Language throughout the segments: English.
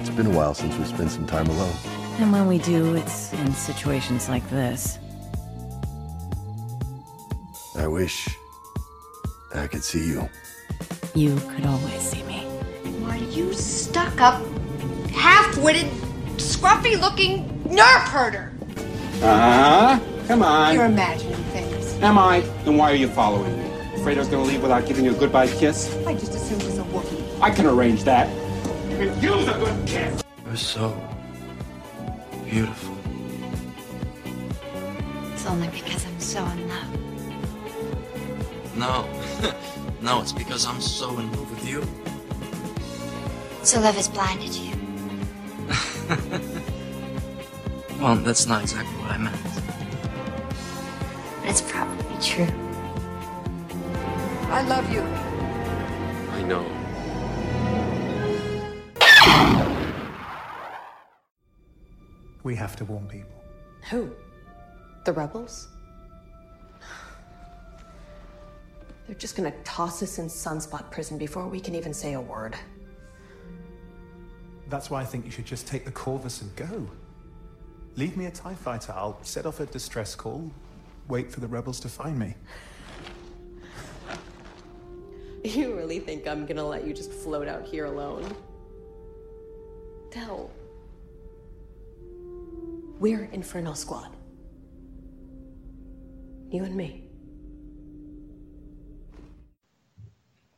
It's been a while since we spent some time alone. And when we do, it's in situations like this. I wish I could see you. You could always see me. Why, you stuck up, half witted, scruffy looking nerf herder. Uh huh. Come on. You're imagining things. Am I? Then why are you following me? Afraid I was gonna leave without giving you a goodbye kiss? I just assumed it was a Wookiee. I can arrange that. And use a good kiss! You're so beautiful. It's only because I'm so in love. No. no, it's because I'm so in love with you. So love has blinded you. Well, that's not exactly what I meant. But it's probably true. I love you. I know. We have to warn people. Who? The rebels? They're just gonna toss us in Sunspot prison before we can even say a word. That's why I think you should just take the Corvus and go. Leave me a TIE fighter. I'll set off a distress call, wait for the rebels to find me. You really think I'm gonna let you just float out here alone? Del. We're Inferno Squad. You and me.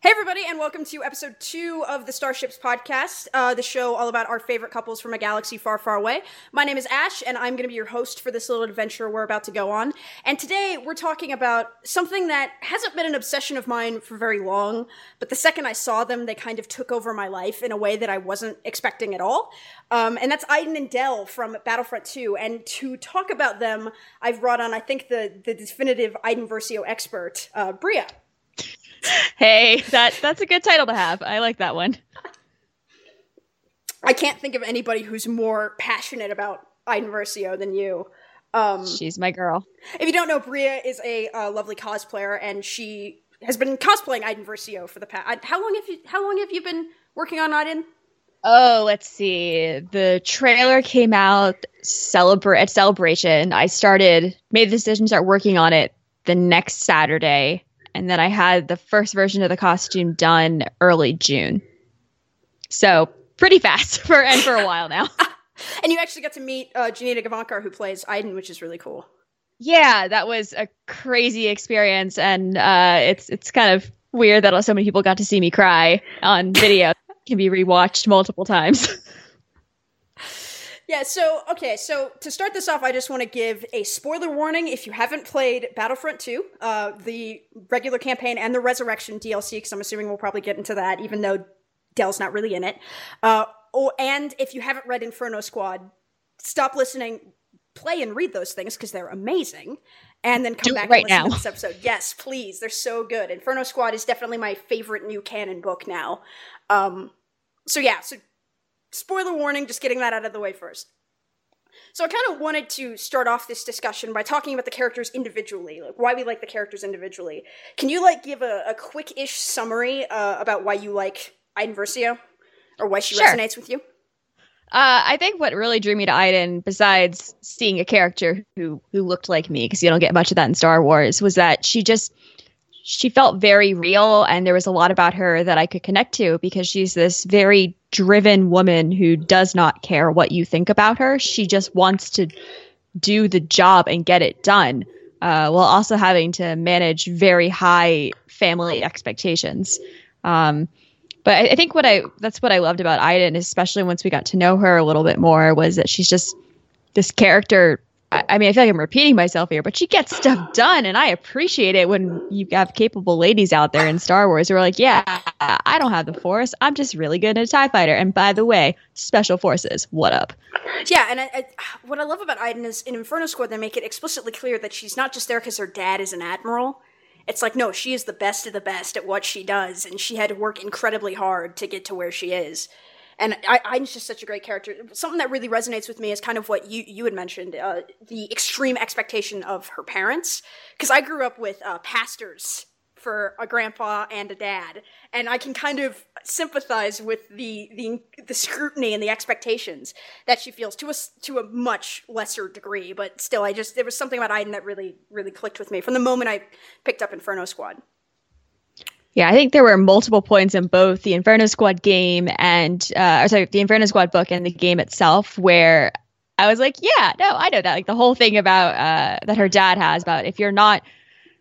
Hey, everybody, and welcome to episode two of the Starships podcast, uh, the show all about our favorite couples from a galaxy far, far away. My name is Ash, and I'm going to be your host for this little adventure we're about to go on. And today we're talking about something that hasn't been an obsession of mine for very long, but the second I saw them, they kind of took over my life in a way that I wasn't expecting at all. Um, and that's Iden and Del from Battlefront 2. And to talk about them, I've brought on, I think, the, the definitive Iden Versio expert, uh, Bria. Hey, that that's a good title to have. I like that one. I can't think of anybody who's more passionate about Iden Versio than you. Um, She's my girl. if you don't know, Bria is a uh, lovely cosplayer, and she has been cosplaying Iden Versio for the past. How long have you? How long have you been working on Iden? Oh, let's see. The trailer came out celebrate at celebration. I started made the decision to start working on it the next Saturday, and then I had the first version of the costume done early June. So pretty fast for and for a while now. And you actually got to meet uh, Janina Gavankar, who plays Iden, which is really cool. yeah, that was a crazy experience, and uh, it's it's kind of weird that so many people got to see me cry on video. Can be rewatched multiple times. Yeah, so okay, so to start this off, I just want to give a spoiler warning if you haven't played Battlefront 2, uh, the regular campaign and the Resurrection DLC, because I'm assuming we'll probably get into that, even though Del's not really in it. Uh, oh, and if you haven't read Inferno Squad, stop listening, play and read those things because they're amazing, and then come Do back right and listen now. to this episode. Yes, please, they're so good. Inferno Squad is definitely my favorite new canon book now. Um, so yeah, so spoiler warning, just getting that out of the way first. So I kind of wanted to start off this discussion by talking about the characters individually, like why we like the characters individually. Can you like give a, a quick-ish summary uh, about why you like Iden Versio, or why she Sure. resonates with you? Uh, I think what really drew me to Iden, besides seeing a character who who looked like me, because you don't get much of that in Star Wars, was that she just she felt very real, and there was a lot about her that I could connect to because she's this very driven woman who does not care what you think about her. She just wants to do the job and get it done, uh, while also having to manage very high family expectations. Um, but I, I think what I that's what I loved about Iden, especially once we got to know her a little bit more, was that she's just this character. I, I mean, I feel like I'm repeating myself here, but she gets stuff done, and I appreciate it when you have capable ladies out there in Star Wars who are like, "Yeah, I don't have the Force. I'm just really good at a Tie Fighter." And by the way, Special Forces, what up? Yeah, and I, I, what I love about Iden is in Inferno Squad they make it explicitly clear that she's not just there because her dad is an admiral. It's like no, she is the best of the best at what she does, and she had to work incredibly hard to get to where she is. And I, just such a great character. Something that really resonates with me is kind of what you you had mentioned, uh, the extreme expectation of her parents. Because I grew up with uh, pastors for a grandpa and a dad, and I can kind of sympathize with the the the scrutiny and the expectations that she feels to a to a much lesser degree, but still, I just there was something about Aiden that really really clicked with me from the moment I picked up Inferno Squad. Yeah, I think there were multiple points in both the Inferno Squad game and, uh, or sorry, the Inferno Squad book and the game itself where I was like, yeah, no, I know that. Like the whole thing about uh, that her dad has about if you're not,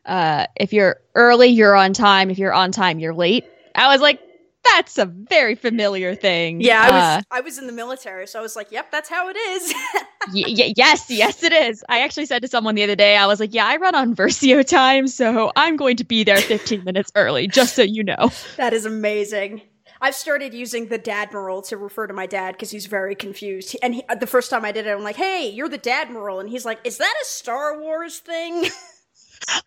uh, if you're early, you're on time. If you're on time, you're late. I was like, that's a very familiar thing. Yeah, I was Uh, I was in the military, so I was like, "Yep, that's how it is." y- y- yes, yes, it is. I actually said to someone the other day, I was like, yeah, I run on Versio time, so I'm going to be there 15 minutes early, just so you know. that is amazing. I've started using the Dadmiral to refer to my dad because he's very confused. And he, the first time I did it, I'm like, "Hey, you're the Dadmiral," and he's like, "Is that a Star Wars thing?"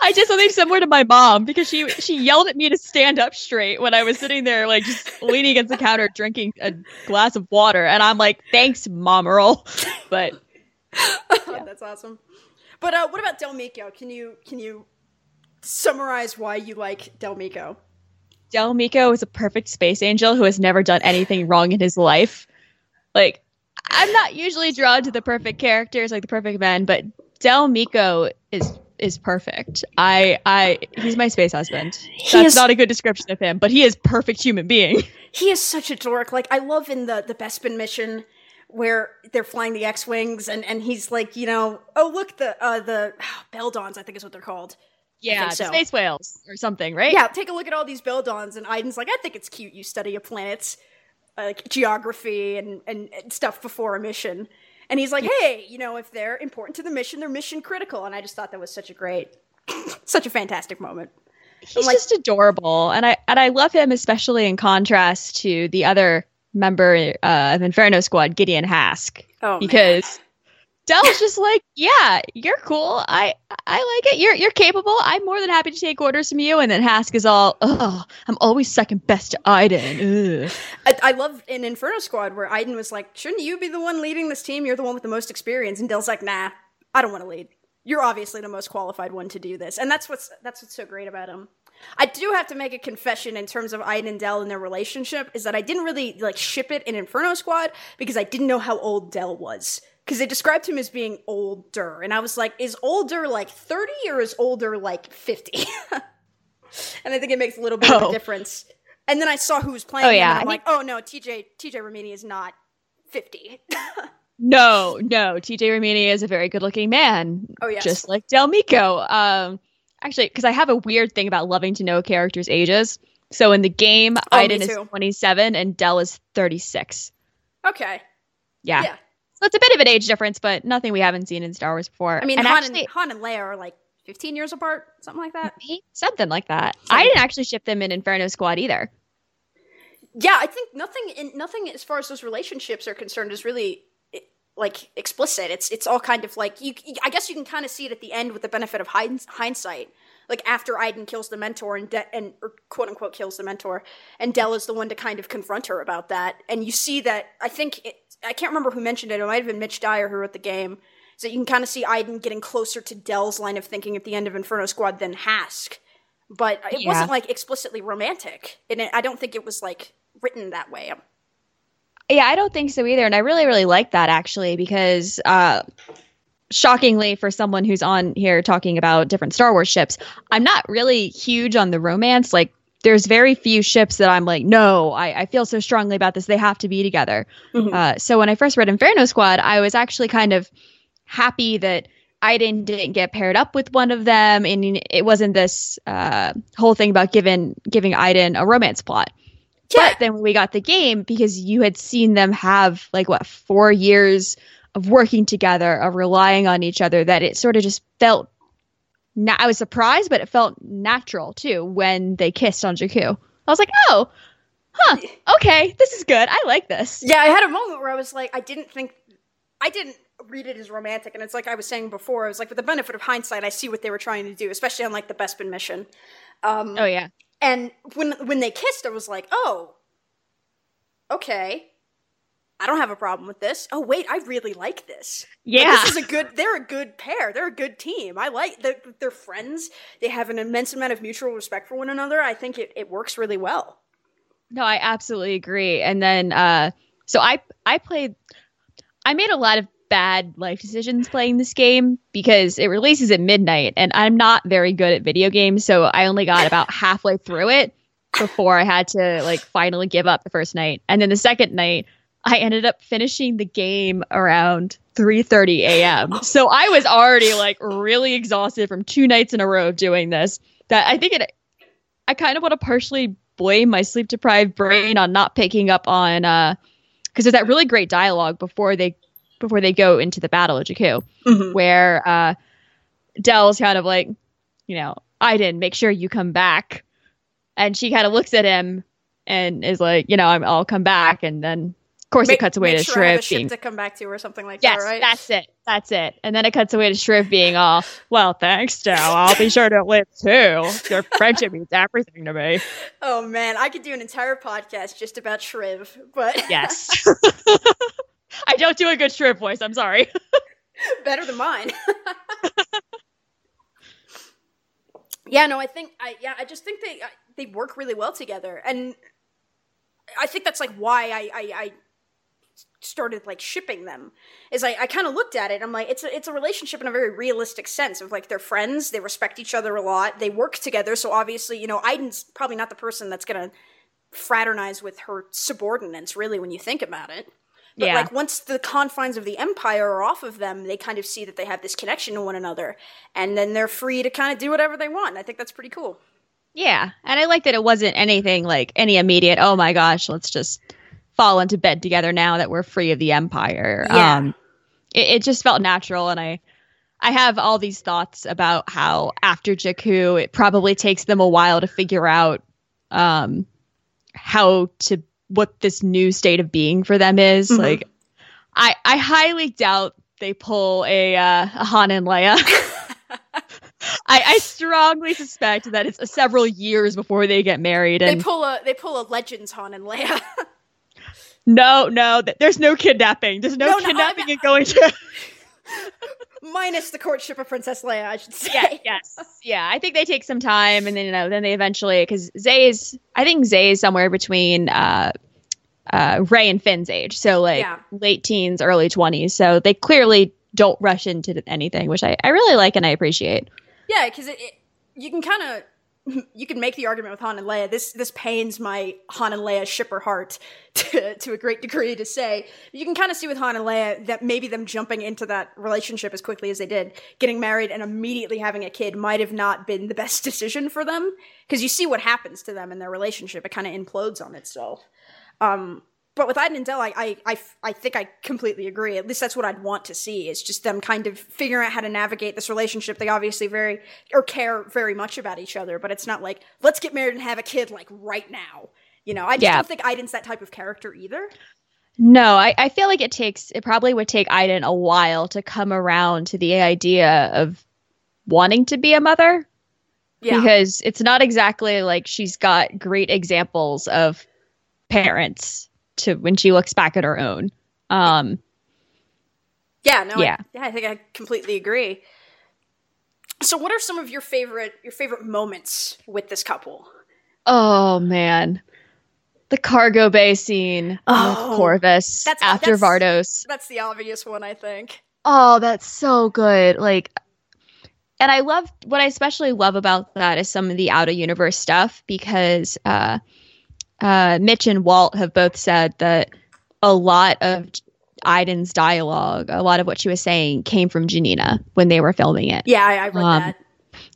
I did something similar to my mom because she she yelled at me to stand up straight when I was sitting there like just leaning against the counter drinking a glass of water and I'm like thanks mom Earl but That's awesome. But uh, what about Del Meeko? Can you can you summarize why you like Del Meeko? Del Meeko is a perfect space angel who has never done anything wrong in his life like I'm not usually drawn to the perfect characters like the perfect men but Del Meeko is is perfect I I he's my space husband that's is- not a good description of him but he is perfect human being He is such a dork. Like I love in the the Bespin mission where they're flying the X wings and and he's like, you know, oh look the uh the Beldons, I think is what they're called. yeah so. space whales or something right Yeah, take a look at all these Beldons, and Aiden's like, I think it's cute you study a planet's uh, like geography and and stuff before a mission. And he's like, hey, you know, if they're important to the mission, they're mission critical. And I just thought that was such a great, such a fantastic moment. he's like- just adorable and i and i love him especially in contrast to the other member uh, of inferno squad gideon hask Oh, man. because Del's just like, yeah, you're cool. I I like it. You're you're capable. I'm more than happy to take orders from you. And then Hask is all, oh, I'm always second best to Iden. I, I love in Inferno Squad where Iden was like, shouldn't you be the one leading this team? You're the one with the most experience. And Del's like, nah, I don't want to lead. You're obviously the most qualified one to do this. And that's what's that's what's so great about him. I do have to make a confession in terms of Iden and Del and their relationship is that I didn't really like ship it in Inferno Squad because I didn't know how old Del was. Because they described him as being older, and I was like, is older like 30 or is older like 50? and I think it makes a little bit of Oh. a difference. And then I saw who was playing Oh, yeah. and I'm like, oh no, TJ TJ Ramini is not 50. No, no. TJ Ramini is a very good looking man. Oh, yes. Just like Del Meeko. Um, actually, because I have a weird thing about loving to know characters' ages. So in the game, Oh, Iden is 27 and Del is 36. okay. Yeah. Yeah. So it's a bit of an age difference, but nothing we haven't seen in Star Wars before. I mean, and Han, actually, and, Han and Leia are like 15 years apart, something like that. something like that. I didn't actually ship them in Inferno Squad either. Yeah, I think nothing in nothing as far as those relationships are concerned is really eh, like explicit. It's it's all kind of like you. I guess you can kind of see it at the end with the benefit of hindsight. Like after Iden kills the mentor and De- and or quote unquote kills the mentor, and Del is the one to kind of confront her about that. And you see that I think it, I can't remember who mentioned it. It might have been Mitch Dyer who wrote the game. So you can kind of see Iden getting closer to Del's line of thinking at the end of Inferno Squad than Hask. But it Yeah. wasn't like explicitly romantic, and it, I don't think it was like written that way. Yeah, I don't think so either. And I really, really like that actually because uh shockingly for someone who's on here talking about different Star Wars ships, I'm not really huge on the romance. Like there's very few ships that I'm like, no, I, I feel so strongly about this. They have to be together. Uh, so when I first read Inferno Squad, I was actually kind of happy that Iden didn't get paired up with one of them, and it wasn't this uh, whole thing about giving giving Iden a romance plot. Yeah. But then when we got the game, because you had seen them have like what four years of working together, of relying on each other, that it sort of just felt. Na- I was surprised, but it felt natural too when they kissed on Jakku. I was like, oh, huh, okay, this is good. I like this. Yeah, I had a moment where I was like, I didn't think, I didn't read it as romantic, and it's like I was saying before. I was like, with the benefit of hindsight, I see what they were trying to do, especially on like the Bespin mission. Um, Oh yeah. and when when they kissed, I was like, oh, okay. I don't have a problem with this. Oh wait, I really like this. Like, Yeah. this is a good. They're a good pair. They're a good team. I like. They're, they're friends. They have an immense amount of mutual respect for one another. I think it, it works really well. No, I absolutely agree. And then uh so I I played I made a lot of bad life decisions playing this game because it releases at midnight and I'm not very good at video games, so I only got about halfway through it before I had to like finally give up the first night. And then the second night I ended up finishing the game around 3:30 a.m. So I was already like really exhausted from two nights in a row of doing this. That I think it I kind of want to partially blame my sleep deprived brain on not picking up on uh because there's that really great dialogue before they before they go into the battle of Jakku Mhm. where uh Del's kind of like, you know, I didn't make sure you come back. And she kind of looks at him and is like, you know, I'm, I'll come back. And then, course, Make- it cuts away to sure I have a Shriv being, to come back to or something like yes, that, right? that's it. That's it. And then it cuts away to Shriv being all, well, thanks, Del. I'll be sure to live too. Your friendship means everything to me. Oh man, I could do an entire podcast just about Shriv, but Yes. I don't do a good Shriv voice. I'm sorry. better than mine. yeah, no, I think I yeah, I just think they I, they work really well together, and I think that's like why I I, I started like shipping them. Is I, I kind of looked at it. I'm like, it's a it's a relationship in a very realistic sense of like they're friends, they respect each other a lot, they work together. So obviously, you know, Aiden's probably not the person that's gonna fraternize with her subordinates, really, when you think about it. But Yeah. like once the confines of the empire are off of them, they kind of see that they have this connection to one another, and then they're free to kind of do whatever they want. and I think that's pretty cool. Yeah, and I like that it wasn't anything like any immediate. Oh my gosh, let's just fall into bed together now that we're free of the empire. Yeah. Um, it, it just felt natural, and I, I have all these thoughts about how after Jakku, it probably takes them a while to figure out, um, how to what this new state of being for them is. Mhm. Like, I I highly doubt they pull a, uh, a Han and Leia. I, I strongly suspect that it's several years before they get married. And They pull a they pull a Legends Han and Leia. no, no, th- there's no kidnapping. There's no, No, no, kidnapping and going to. Minus the courtship of Princess Leia, I should say. yeah, yes, yeah. I think they take some time, and then you know, then they eventually because Zay is, I think Zay is somewhere between uh, uh, Rey and Finn's age, so like Yeah. late teens, early twenties. So they clearly don't rush into anything, which I, I really like and I appreciate. Yeah, because it, it, you can kind of you can make the argument with Han and Leia. This this pains my Han and Leia shipper heart to, to a great degree to say. You can kind of see with Han and Leia that maybe them jumping into that relationship as quickly as they did, getting married and immediately having a kid might have not been the best decision for them because you see what happens to them in their relationship. It kind of implodes on itself. Um, but with Aiden and Del, I, I, I, I think I completely agree. At least that's what I'd want to see is just them kind of figuring out how to navigate this relationship. They obviously very or care very much about each other, but it's not like let's get married and have a kid like right now. You know, I just Yeah. don't think Aiden's that type of character either. No, I, I feel like it takes it probably would take Aiden a while to come around to the idea of wanting to be a mother. Yeah. Because it's not exactly like she's got great examples of parents to when she looks back at her own. Um Yeah, no, Yeah. I, yeah, I think I completely agree. So, what are some of your favorite your favorite moments with this couple? oh man. The cargo bay scene Oh, with Corvus that's- after that's- Vardos. That's the obvious one, I think. Oh, that's so good. Like and I love what I especially love about that is some of the out of universe stuff because uh uh Mitch and Walt have both said that a lot of Iden's dialogue, a lot of what she was saying came from Janina when they were filming it. Yeah, I, I read Um, that.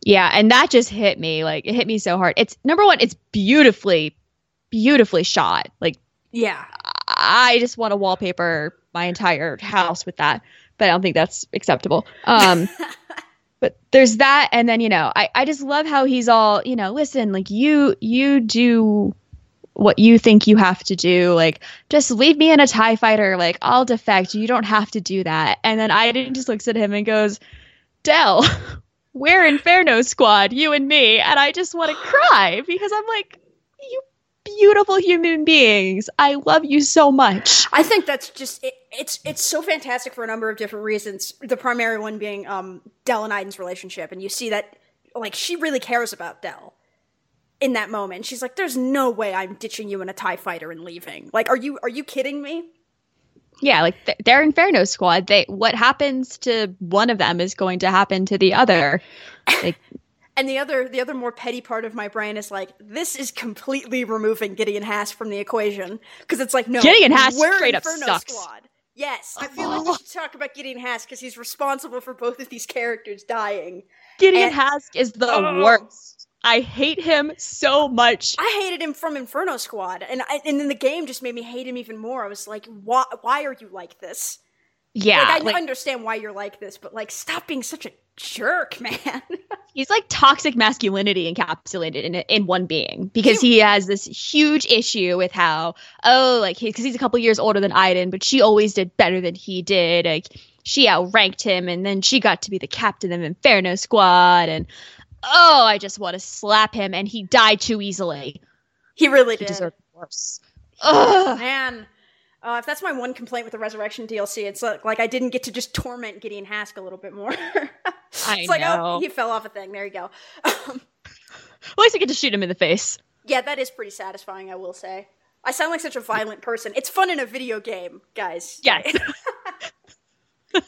Yeah, and that just hit me. Like it hit me so hard. It's number one, it's beautifully, beautifully shot. Like Yeah, I just want to wallpaper my entire house with that, but I don't think that's acceptable. Um, but there's that, and then you know, I I just love how he's all you know. Listen, like you you do what you think you have to do. Like just leave me in a Tie Fighter. Like I'll defect. You don't have to do that. And then Aiden just looks at him and goes, Del. We're Inferno Squad, you and me, and I just want to cry because I'm like, you beautiful human beings. I love you so much. I think that's just it, it's it's so fantastic for a number of different reasons. The primary one being um, Del and Aiden's relationship, and you see that like she really cares about Del. In that moment. She's like, "There's no way I'm ditching you in a Tie Fighter and leaving. Like, are you are you kidding me?" Yeah, like th- they're Inferno Squad. They what happens to one of them is going to happen to the other. Like, And the other the other more petty part of my brain is like, this is completely removing Gideon Hask from the equation because it's like, no, Gideon Hask we're straight up Inferno sucks. Squad. Yes, I feel like we should talk about Gideon Hask because he's responsible for both of these characters dying. Gideon And- Hask is the Oh. worst. I hate him so much. I hated him from Inferno Squad, and I, and then the game just made me hate him even more. I was like, why why are you like this? Yeah, like, I like, understand why you're like this, but like, stop being such a jerk, man. he's like toxic masculinity encapsulated in in one being because he has this huge issue with how oh like because he's a couple years older than Iden, but she always did better than he did. Like she outranked him, and then she got to be the captain of Inferno Squad, and oh, I just want to slap him, and he died too easily. he really He did. deserved worse. Ugh. Man, uh, if that's my one complaint with the Resurrection DLC, it's like, like I didn't get to just torment Gideon Hask a little bit more. I like, know. oh, he fell off a thing. There you go. Um, At least I get to shoot him in the face. yeah, that is pretty satisfying, I will say. I sound like such a violent person. It's fun in a video game, guys. Yes.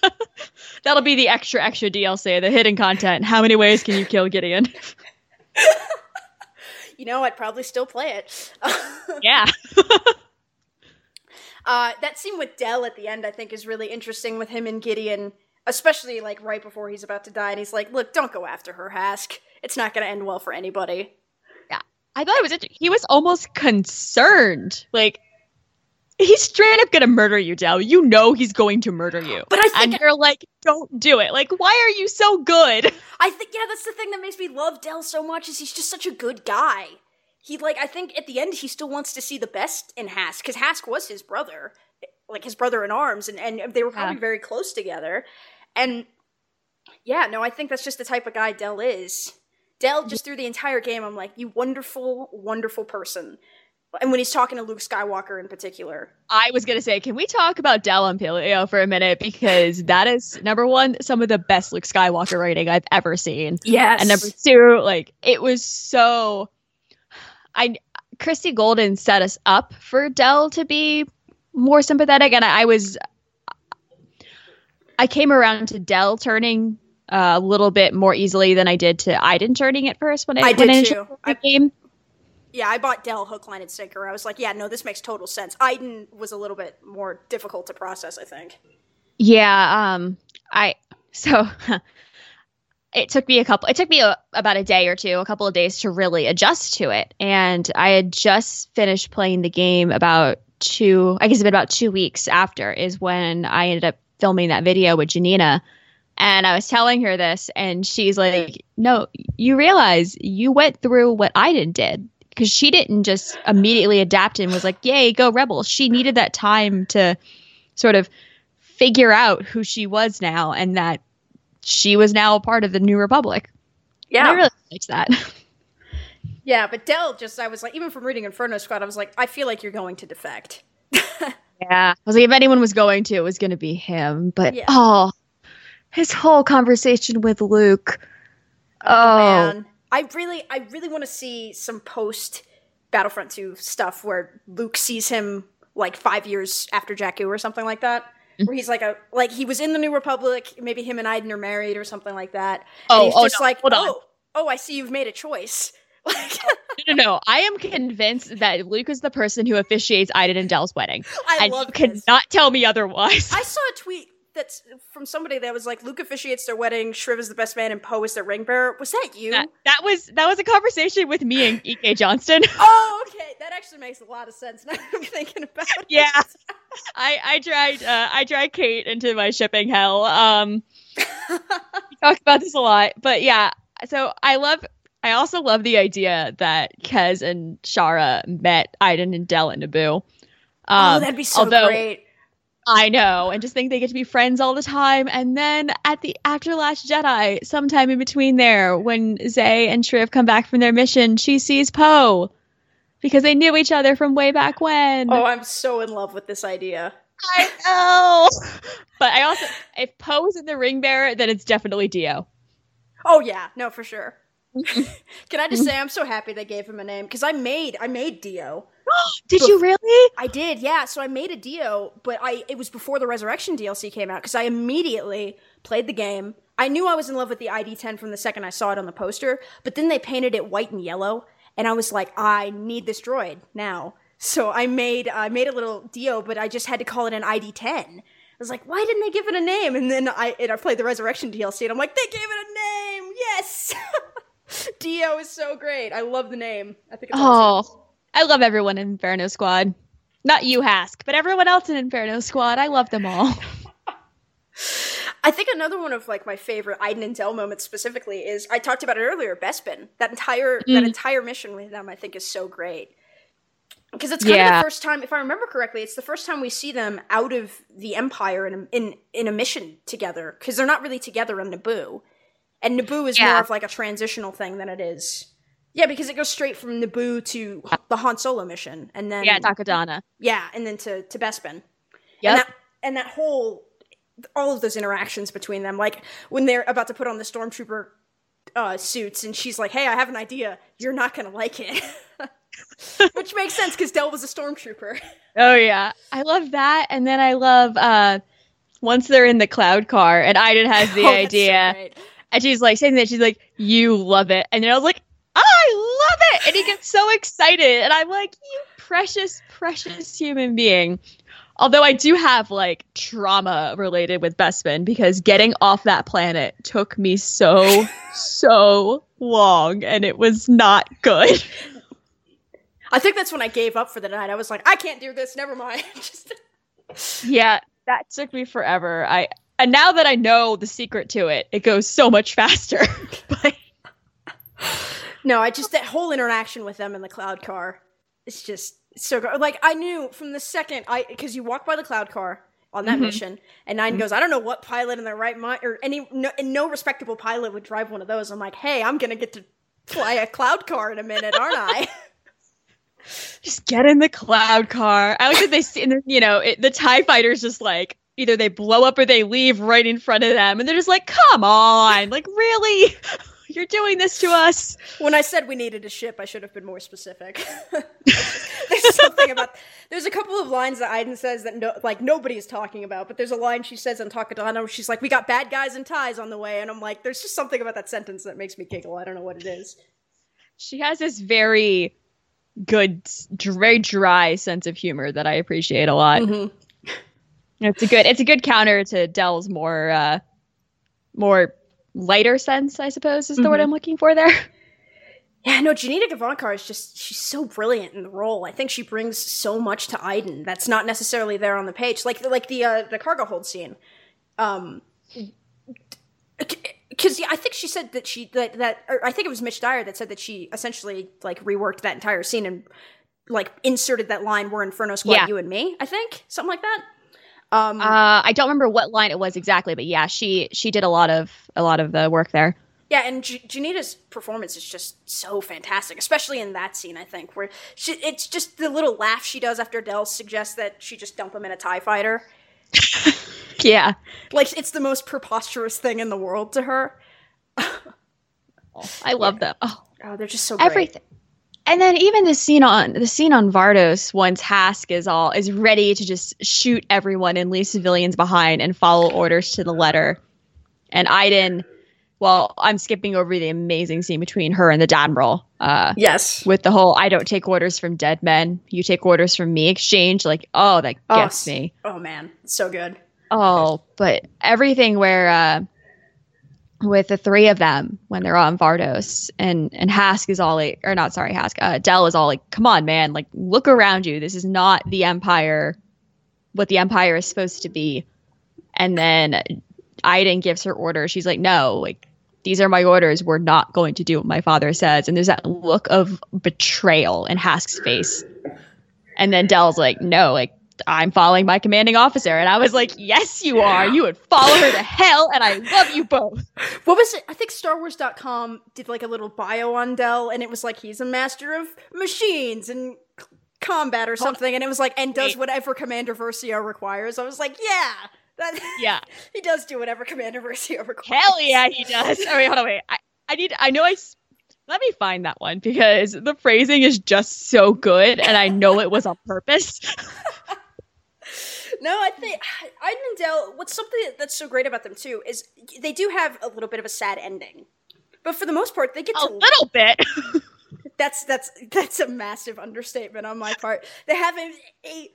That'll be the extra extra DLC, the hidden content. How many ways can you kill Gideon? you know, I'd probably still play it. yeah. Uh, that scene with Del at the end, I think, is really interesting with him and Gideon, especially like right before he's about to die, and he's like, "Look, don't go after her, Hask. It's not going to end well for anybody." Yeah, I thought it was. He was almost concerned. Like, he's straight up gonna murder you, Del. You know he's going to murder you. But I think and you're like, don't do it. Like, why are you so good? I think yeah, that's the thing that makes me love Del so much is he's just such a good guy. He like I think at the end he still wants to see the best in Hask because Hask was his brother, like his brother in arms, and and they were probably Yeah. very close together. And yeah, no, I think that's just the type of guy Del is. Del just through the entire game, I'm like, you wonderful, wonderful person. And when he's talking to Luke Skywalker in particular, I was gonna say, can we talk about Del and Pillio for a minute? Because that is number one, some of the best Luke Skywalker writing I've ever seen. yes, And number two, like it was so I Christie Golden set us up for Del to be more sympathetic and I, I was I came around to Del turning uh, a little bit more easily than I did to Aiden turning at first when I, I did initially too. I- game. Yeah, I bought Del hook, line, and sinker. I was like, yeah, no, this makes total sense. Iden was a little bit more difficult to process, I think. Yeah, um I so it took me a couple it took me a, about a day or two, a couple of days to really adjust to it. And I had just finished playing the game about two I guess it's been about 2 weeks after is when I ended up filming that video with Janina. And I was telling her this and she's like, "No, you realize you went through what Aiden did." Because she didn't just immediately adapt and was like, "Yay, go rebels." She needed that time to sort of figure out who she was now and that she was now a part of the new republic. And i really liked that. Yeah, but Del just, I was like, even from reading Inferno Squad, I was like, I feel like you're going to defect. yeah. I was like if anyone was going to it was going to be him. But Yeah. oh his whole conversation with luke. Oh, oh Man, I really, I really want to see some post Battlefront 2 stuff where Luke sees him like five years after Jakku or something like that. Mm-hmm. Where he's like a like he was in the New Republic, maybe him and Aiden are married or something like that. Oh, and he's oh, just no, like, oh, oh, I see you've made a choice. No no no i am convinced that luke is the person who officiates iden and del's wedding I and love you this. cannot tell me otherwise I saw a tweet that's from somebody that was like, Luke officiates their wedding, Shriv is the best man, and Poe is their ring bearer. Was that you? that, that was that was a conversation with me and ek johnston oh, okay. That actually makes a lot of sense now that I'm thinking about it. yeah i i dragged uh, i dragged kate into my shipping hell um we talked about this a lot but yeah so i love i also love the idea that kes and shara met iden and del and naboo um, oh, that'd be so although great. I know and just think they get to be friends all the time and then at the after last jedi sometime in between there when zay and shriv come back from their mission she sees poe because they knew each other from way back when Oh, I'm so in love with this idea. I know. But I also, if Poe's in the ring bearer, then it's definitely Dio. Oh yeah, no, for sure. Can I just say I'm so happy they gave him a name because I made I made Dio. Did you really? I did, yeah. So I made a Dio, but I it was before the Resurrection DLC came out because I immediately played the game. I knew I was in love with the ID10 from the second I saw it on the poster, but then they painted it white and yellow, and I was like, I need this droid now. So I made I made a little Dio, but I just had to call it an ID10. I was like, why didn't they give it a name? And then I and I played the Resurrection DLC, and I'm like, they gave it a name. Yes, Dio is so great. I love the name. I think it's oh, awesome. Oh, I love everyone in Inferno Squad. Not you, Hask, but everyone else in Inferno Squad. I love them all. I think another one of like my favorite Iden and Del moments specifically is I talked about it earlier, Bespin. That entire that mm. entire mission with them I think is so great. Because it's kind of the first time, if I remember correctly, it's the first time we see them out of the Empire in a, in in a mission together. Because they're not really together on Naboo, and Naboo is more of like a transitional thing than it is. Yeah, because it goes straight from Naboo to the Han Solo mission, and then yeah, Takodana. yeah, and then to to Bespin. Yeah, And that, and that whole, all of those interactions between them, like when they're about to put on the stormtrooper uh, suits, and she's like, "Hey, I have an idea. You're not gonna like it," which makes sense because Del was a stormtrooper. Oh yeah, I love that, and then I love uh once they're in the cloud car and Iden has the Oh, that's so idea, great. And she's like saying that she's like, "You love it," and then I was like, ah, "I love it," and he gets so excited, and I'm like, "You precious, precious human being." Although I do have like trauma related with Bespin because getting off that planet took me so, so long and it was not good. I think that's when I gave up for the night. I was like, I can't do this. Never mind. Just- Yeah, that took me forever. I and now that I know the secret to it, it goes so much faster. but no, I just that whole interaction with them in the cloud car. It's just so good. Like I knew from the second I because you walk by the cloud car on that mm-hmm. mission, and 9 mm-hmm. goes, I don't know what pilot in their right mind or any no, and no respectable pilot would drive one of those. I'm like, hey, I'm gonna get to fly a cloud car in a minute, aren't I? just get in the cloud car. I like that they see, you know, it, the Tie Fighters just like either they blow up or they leave right in front of them, and they're just like, "Come on, like really, you're doing this to us." when I said we needed a ship, I should have been more specific. there's something about there's a couple of lines that Aiden says that no, like nobody's talking about, but there's a line she says in Takodana where she's like, "We got bad guys and ties on the way," and I'm like, there's just something about that sentence that makes me giggle. I don't know what it is. She has this very good, very dry sense of humor that I appreciate a lot. Mm-hmm. It's a good, it's a good counter to Del's more, uh, more lighter sense, I suppose, is the word I'm looking for there. Yeah, no, Janina Gavankar is just she's so brilliant in the role. I think she brings so much to Aiden that's not necessarily there on the page. Like like the uh, the cargo hold scene. Um because yeah, I think she said that she that that or I think it was Mitch Dyer that said that she essentially like reworked that entire scene and like inserted that line "We're Inferno Squad, Yeah. you and me." I think something like that. Um, Uh, I don't remember what line it was exactly, but yeah, she she did a lot of a lot of the work there. Yeah, and J- Janina's performance is just so fantastic, especially in that scene. I think where she, it's just the little laugh she does after Del suggests that she just dump him in a Tie Fighter. Yeah, Like it's the most preposterous thing in the world to her. I love them. Oh, Oh, they're just so great. everything. And then even the scene on the scene on Vardos, once Hask is all is ready to just shoot everyone and leave civilians behind and follow orders to the letter. And Iden, well, I'm skipping over the amazing scene between her and the Admiral. Uh, Yes. with the whole I don't take orders from dead men, you take orders from me exchange. Like, oh, that Oh, gets me. Oh man, so good. Oh, but everything where uh with the three of them when they're on Vardos. And and Hask is all like or not sorry Hask uh Del is all like come on man like look around you. This is not the empire what the empire is supposed to be. And then Iden gives her orders she's like no like these are my orders. We're not going to do what my father says. And there's that look of betrayal in Hask's face. And then Del's like no like I'm following my commanding officer. And I was like, yes, you are. You would follow her to hell. And I love you both. What was it? I think StarWars.com did like a little bio on Del, and it was like he's a master of machines and c- combat or something, and it was like and does whatever Commander Versio requires. I was like, yeah, that, Yeah. he does do whatever Commander Versio requires. Hell yeah, he does. Wait, hold on, wait. I, I need, I know I, let me find that one because the phrasing is just so good, and I know it was on purpose. No, I think Iden and Del. What's something that's so great about them too is they do have a little bit of a sad ending, but for the most part, they get a to little bit. That's that's that's a massive understatement on my part. They have a, a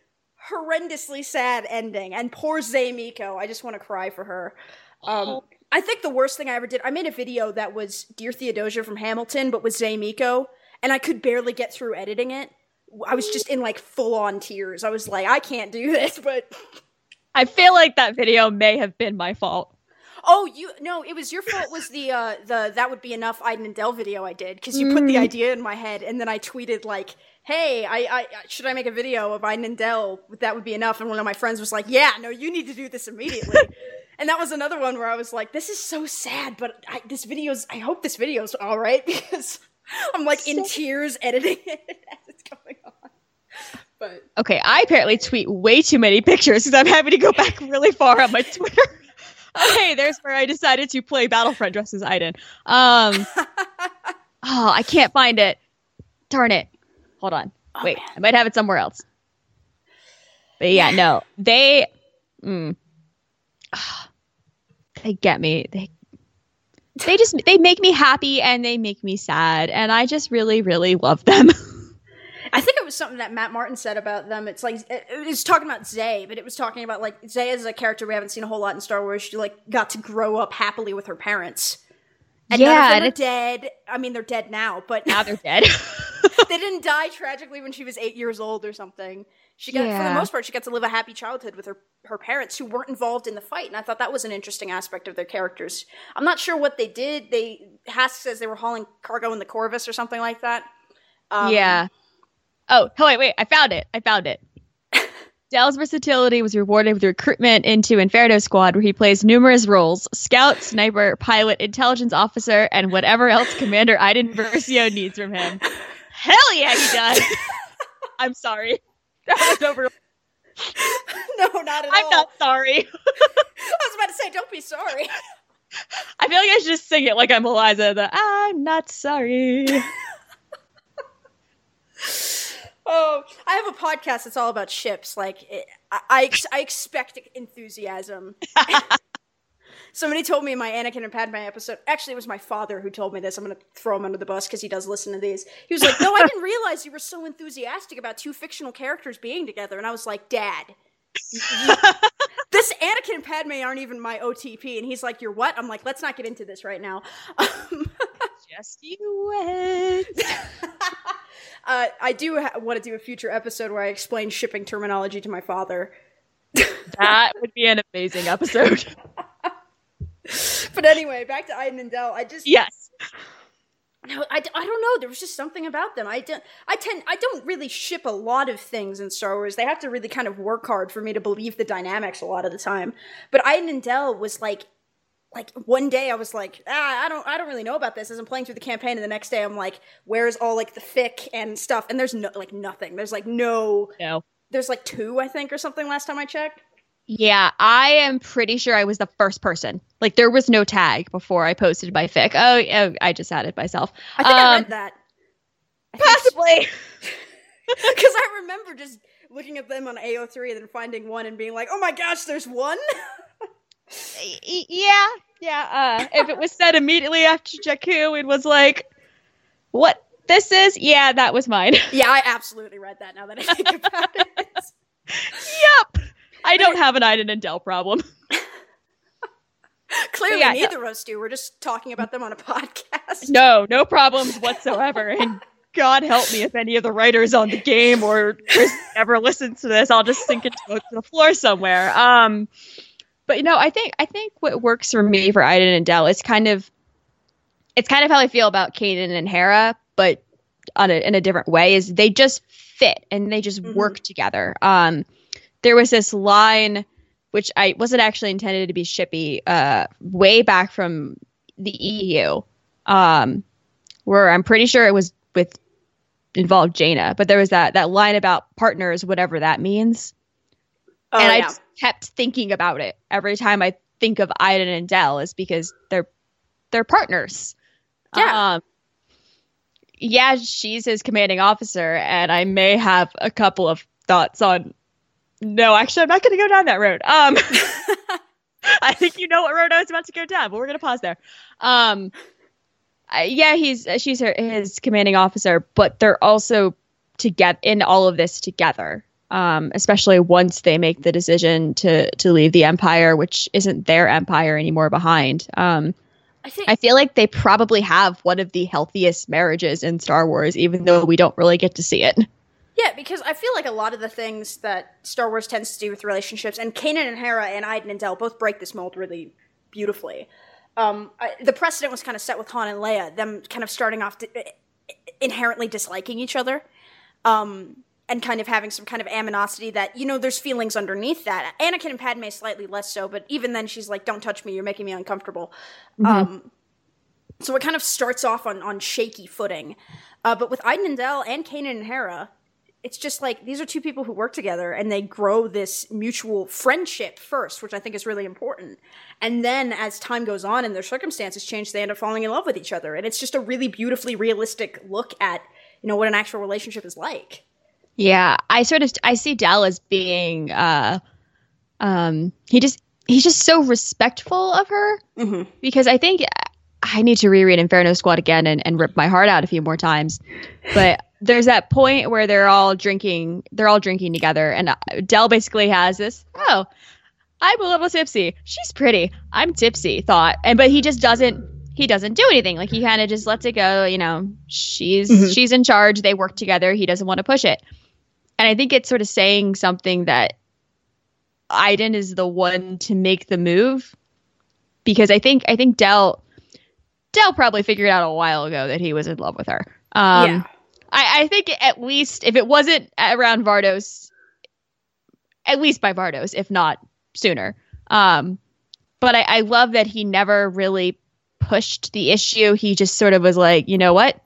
horrendously sad ending, and poor Zay Meeko. I just want to cry for her. Um, I think the worst thing I ever did. I made a video that was Dear Theodosia from Hamilton, but with Zay Meeko, and I could barely get through editing it. I was just in like full on tears. I was like, I can't do this, but I feel like that video may have been my fault. Oh, you no, it was your fault. Was the uh the that would be enough Iden and Del video I did because you put the idea in my head and then I tweeted like, "Hey, I, I should I make a video of Iden and Del? That would be enough." And one of my friends was like, "Yeah, no, you need to do this immediately." and that was another one where I was like, "This is so sad, but I, this video's. I hope this video's all right because I'm like in tears editing it as it's going on." But Okay, I apparently tweet way too many pictures because I'm having to go back really far on my Twitter. okay, there's where I decided to play Battlefront dressed as Iden. Um, oh, I can't find it. Darn it. Hold on. Wait, I might have it somewhere else. But yeah, no, they, mm, they get me. They, they just they make me happy and they make me sad, and I just really, really love them. I think it was something that Matt Martin said about them. It's like it it was talking about Zay, but it was talking about like Zay is a character we haven't seen a whole lot in Star Wars. She like got to grow up happily with her parents. And Yeah, none of and them are dead. I mean, they're dead now, but now they're dead. they didn't die tragically when she was eight years old or something. She got, for the most part, she got to live a happy childhood with her her parents who weren't involved in the fight, and I thought that was an interesting aspect of their characters. I'm not sure what they did. They Hask says they were hauling cargo in the Corvus or something like that. Um, yeah. Oh, oh, wait, wait. I found it. I found it. Del's versatility was rewarded with recruitment into Inferno Squad, where he plays numerous roles scout, sniper, pilot, intelligence officer, and whatever else Commander Iden Versio needs from him. Hell yeah, he does. I'm sorry. That was over. no, not at all. I'm not sorry. I was about to say, don't be sorry. I feel like I should just sing it like I'm Eliza. The I'm not sorry. Oh, I have a podcast that's all about ships. Like, it, I, I, I expect enthusiasm. Somebody told me in my Anakin and Padme episode. Actually, it was my father who told me this. I'm going to throw him under the bus because he does listen to these. He was like, "No, I didn't realize you were so enthusiastic about two fictional characters being together." And I was like, "Dad, this Anakin and Padme aren't even my OTP." And he's like, "You're what?" I'm like, "Let's not get into this right now." Just you wait. Uh, I do ha- want to do a future episode where I explain shipping terminology to my father. That would be an amazing episode. But anyway, back to Iden and Del. I just yes. no, I, I don't know. There was just something about them. I don't I tend I don't really ship a lot of things in Star Wars. They have to really kind of work hard for me to believe the dynamics a lot of the time. But Iden and Del was like like one day I was like, ah, I don't I don't really know about this as I'm playing through the campaign and the next day I'm like, where's all like the fic and stuff? And there's no like nothing. There's like no No. there's like two, I think, or something last time I checked. Yeah, I am pretty sure I was the first person. Like there was no tag before I posted my fic. Oh, yeah, I just added myself. I think I Um, read that. Possibly. Because I remember just looking at them on AO3 and then finding one and being like, oh my gosh, there's one? Yeah, yeah. Uh, if it was said immediately after Jakku, it was like, what this is? Yeah, that was mine. yeah, I absolutely read that now that I think about it. yep. I don't have an Iden and Del problem. Clearly, Yeah, neither of us do. We're just talking about them on a podcast. No, no problems whatsoever. And God help me if any of the writers on the game or Chris ever listens to this, I'll just sink into to the floor somewhere. Um, but you know, I think I think what works for me for Iden and Del is kind of it's kind of how I feel about Kanan and Hera, but on a, in a different way. Is they just fit and they just work together. Um, there was this line which I wasn't actually intended to be shippy, uh, way back from the EU, um, where I'm pretty sure it was with involved Jaina, but there was that that line about partners, whatever that means, Oh, and I just kept thinking about it every time I think of Iden and Del, is because they're they're partners. Yeah. Um, yeah, she's his commanding officer, and I may have a couple of thoughts on. No, actually, I'm not going to go down that road. Um, I think you know what road I was about to go down, but we're going to pause there. Um, I, yeah, he's she's her, his commanding officer, but they're also together in all of this together. Um, especially once they make the decision to to leave the empire, which isn't their empire anymore behind. Um, I think I feel like they probably have one of the healthiest marriages in Star Wars, even though we don't really get to see it. Yeah, because I feel like a lot of the things that Star Wars tends to do with relationships, and Kanan and Hera and Iden and Del both break this mold really beautifully. Um, I, the precedent was kind of set with Han and Leia, them kind of starting off di- inherently disliking each other, um, and kind of having some kind of aminosity that you know there's feelings underneath that. Anakin and Padme slightly less so, but even then she's like, "Don't touch me, you're making me uncomfortable." Um, so it kind of starts off on on shaky footing, uh, but with Iden and Del and Kanan and Hera, it's just like these are two people who work together and they grow this mutual friendship first, which I think is really important. And then as time goes on and their circumstances change, they end up falling in love with each other. And it's just a really beautifully realistic look at, you know, what an actual relationship is like. Yeah, I sort of I see Del as being uh um he just he's just so respectful of her Mm-hmm. because I think I need to reread Inferno Squad again and, and rip my heart out a few more times. But there's that point where they're all drinking they're all drinking together and uh, Del basically has this, oh, I'm a little tipsy. She's pretty. I'm tipsy thought. And but he just doesn't he doesn't do anything. Like he kind of just lets it go, you know. She's Mhm. she's in charge. They work together. He doesn't want to push it. And I think it's sort of saying something that Iden is the one to make the move because I think I think Del Del probably figured out a while ago that he was in love with her. Um, yeah. I, I think at least if it wasn't around Vardos, at least by Vardos, if not sooner. Um, but I, I love that he never really pushed the issue. He just sort of was like, you know what?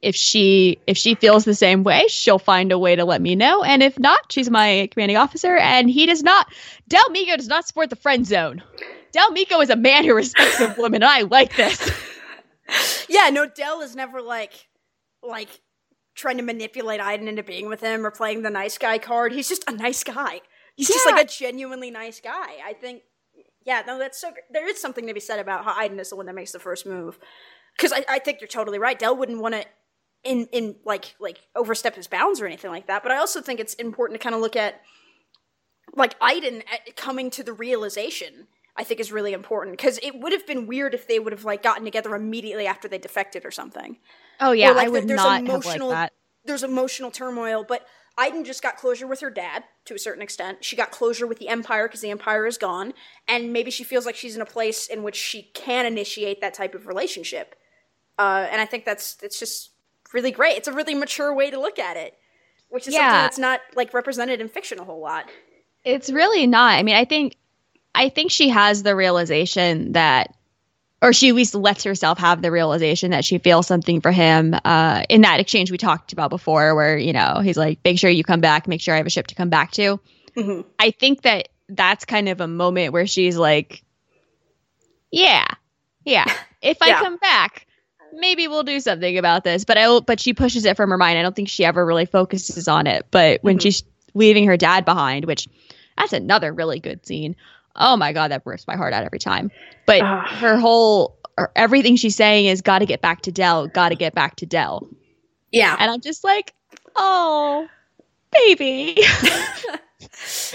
If she if she feels the same way, she'll find a way to let me know. And if not, she's my commanding officer. And he does not. Del Meeko does not support the friend zone. Del Meeko is a man who respects a woman. And I like this. Yeah, no, Del is never like, like, trying to manipulate Iden into being with him or playing the nice guy card. He's just a nice guy. He's just like a genuinely nice guy. I think, yeah, no, that's so. There is something to be said about how Iden is the one that makes the first move. Because I, I think you're totally right. Del wouldn't want to, in in like like overstep his bounds or anything like that. But I also think it's important to kind of look at, like Iden at, eh, coming to the realization. I think is really important because it would have been weird if they would have like gotten together immediately after they defected or something Oh yeah, Or, like, I would there's not have emotional- like that. there's emotional turmoil, but Iden just got closure with her dad to a certain extent. She got closure with the Empire because the Empire is gone, and maybe she feels like she's in a place in which she can initiate that type of relationship. Uh, and I think that's it's just really great. It's a really mature way to look at it, which is something that's not like represented in fiction a whole lot. It's really not. I mean, I think I think she has the realization that or she at least lets herself have the realization that she feels something for him uh, in that exchange we talked about before where you know he's like make sure you come back. Make sure i have a ship to come back to. Mhm. i think that that's kind of a moment where she's like yeah yeah. If i come back maybe we'll do something about this. But i but she pushes it from her mind. I don't think she ever really focuses on it. But when Mhm. she's leaving her dad behind which that's another really good scene oh my god that rips my heart out every time but Ah. her whole everything she's saying is got to get back to del got to get back to del Yeah, and i'm just like oh baby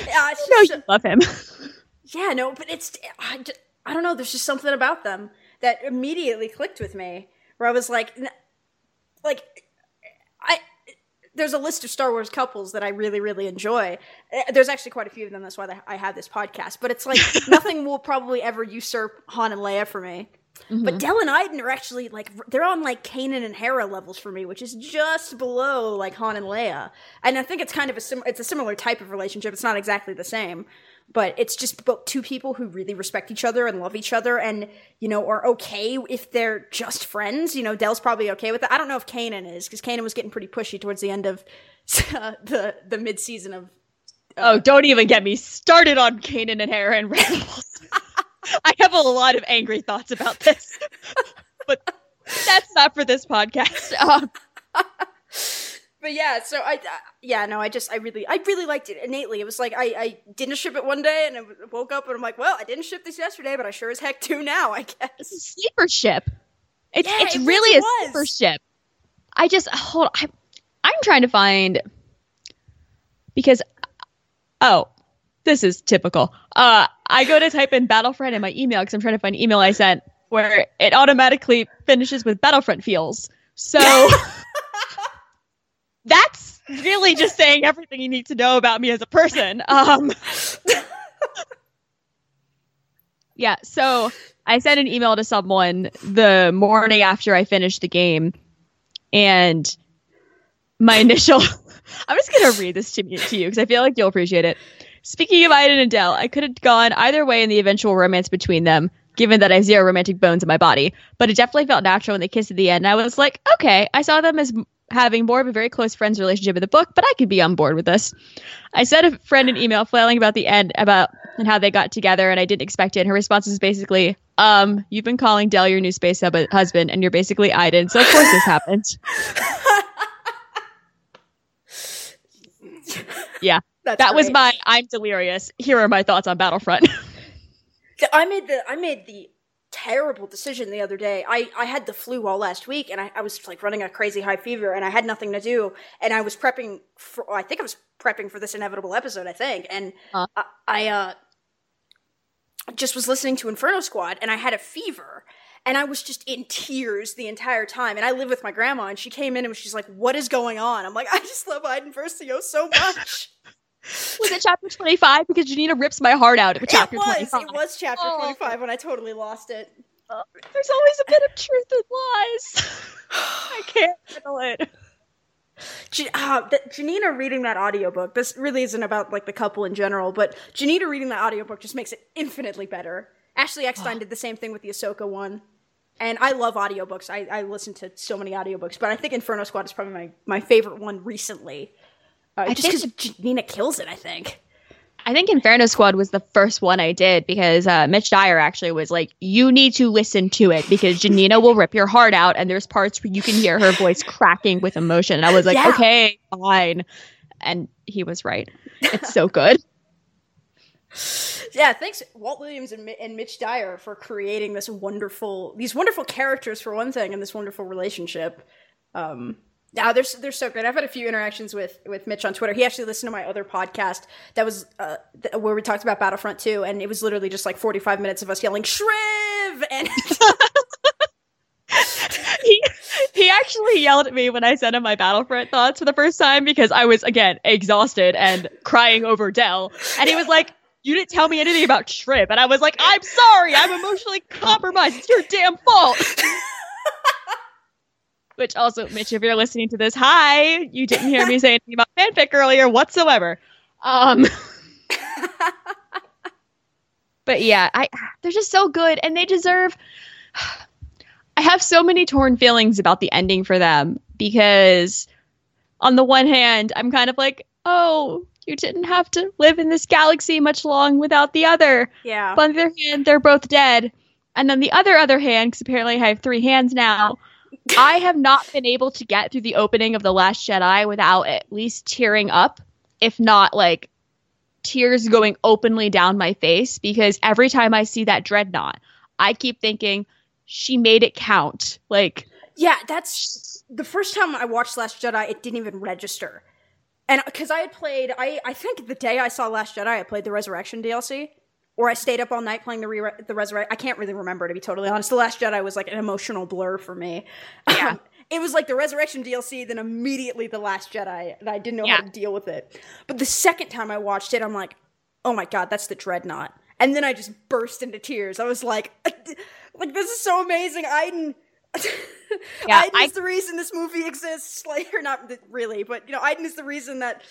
yeah, no you love him Yeah, no, but it's I, I don't know. There's just something about them that immediately clicked with me, where I was like, like, I. There's a list of Star Wars couples that I really, really enjoy. Uh, There's actually quite a few of them. That's why I have this podcast. But it's like nothing will probably ever usurp Han and Leia for me. But Del and Iden are actually like they're on like Kanan and Hera levels for me, which is just below like Han and Leia. And I think it's kind of a sim- it's a similar type of relationship. It's not exactly the same, but it's just about two people who really respect each other and love each other, and you know are okay if they're just friends. You know, del's probably okay with that. I don't know if Kanan is because Kanan was getting pretty pushy towards the end of the the mid season of oh don't even get me started on kanan and hera and rebels i have a lot of angry thoughts about this but that's not for this podcast. Um, but yeah, so I, uh, yeah, no, I just, I really, I really liked it innately. It was like I, I didn't ship it one day, and I woke up and I'm like, well, I didn't ship this yesterday, but I sure as heck do now, I guess. sleeper ship. It's Yeah, it's it really really a was. sleeper ship. I just hold. I, I'm trying to find because oh, this is typical. Uh, I go to type in Battlefront in my email because I'm trying to find an email I sent where it automatically finishes with Battlefront feels. So that's really just saying everything you need to know about me as a person. Um, yeah, so I sent an email to someone the morning after I finished the game, and my initial. I'm just gonna read this to, me, to you because I feel like you'll appreciate it. Speaking of Iden and Del, I could have gone either way in the eventual romance between them, given that I have zero romantic bones in my body. But it definitely felt natural when they kissed at the end. I was like, okay, I saw them as having more of a very close friends relationship in the book, but I could be on board with this. I sent a friend an email flailing about the end about and how they got together, and I didn't expect it. And her response was basically, um, you've been calling Del your new space hub- husband, and you're basically Iden, so of course this happened. yeah. That's that was my I'm delirious. Here are my thoughts on Battlefront. I made the I made the terrible decision the other day. I I had the flu all last week, and I, I was like running a crazy high fever, and I had nothing to do, and I was prepping for. I think I was prepping for this inevitable episode. I think, and Huh. I, I uh just was listening to Inferno Squad, and I had a fever. And I was just in tears the entire time. And I live with my grandma, and she came in and she's like, "What is going on?" I'm like, "I just love Iden Versio so much." was it chapter 25? Because Janina rips my heart out chapter it was. 25. It was chapter Oh. 25 when I totally lost it. There's always a bit of truth in lies. I can't handle it. Uh, th- Janina reading that audiobook, this really isn't about like the couple in general, but Janina reading that audiobook just makes it infinitely better. Ashley Eckstein did the same thing with the Ahsoka one. And I love audiobooks. I, I listen to so many audiobooks, but I think Inferno Squad is probably my, my favorite one recently. Uh, just think- because Janina kills it, I think. I think Inferno Squad was the first one I did because uh, Mitch Dyer actually was like, "You need to listen to it because Janina will rip your heart out, and there's parts where you can hear her voice cracking with emotion." And I was like, Yeah. "Okay, fine," and he was right. It's so good. Yeah, thanks Walt Williams and, and Mitch Dyer for creating this wonderful, these wonderful characters for one thing, and this wonderful relationship. Um, yeah, they're they're so great. I've had a few interactions with with Mitch on Twitter. He actually listened to my other podcast that was uh, th- where we talked about Battlefront 2, and it was literally just like forty five minutes of us yelling "Shriv!" and he he actually yelled at me when I sent him my Battlefront thoughts for the first time because I was again exhausted and crying over Del, and he was like. You didn't tell me anything about Trip, and I was like, "I'm sorry, I'm emotionally compromised. It's your damn fault." Which also, Mitch, if you're listening to this, hi, you didn't hear me say anything about fanfic earlier whatsoever. Um, but yeah, I they're just so good, and they deserve. I have so many torn feelings about the ending for them because, on the one hand, I'm kind of like, oh, you didn't have to live in this galaxy much long without the other. yeah, But on the other hand, they're both dead. And then the other other hand, because apparently I have three hands now, I have not been able to get through the opening of The Last Jedi without at least tearing up, if not like tears going openly down my face, because every time I see that dreadnought, I keep thinking, she made it count. Like, yeah. That's the first time I watched Last Jedi. It didn't even register, and because I had played, I I think the day I saw Last Jedi, I played the Resurrection DLC. Or I stayed up all night playing the re- the Resurrect. I can't really remember to be totally honest. The Last Jedi was like an emotional blur for me. Yeah. Um, it was like the Resurrection DLC, then immediately the Last Jedi, and I didn't know Yeah. how to deal with it. But the second time I watched it, I'm like, oh my god, that's the Dreadnought. And then I just burst into tears. I was like, like this is so amazing. Iden, Yeah, Iden I- is the reason this movie exists. Like, or not really, but you know, Iden is the reason that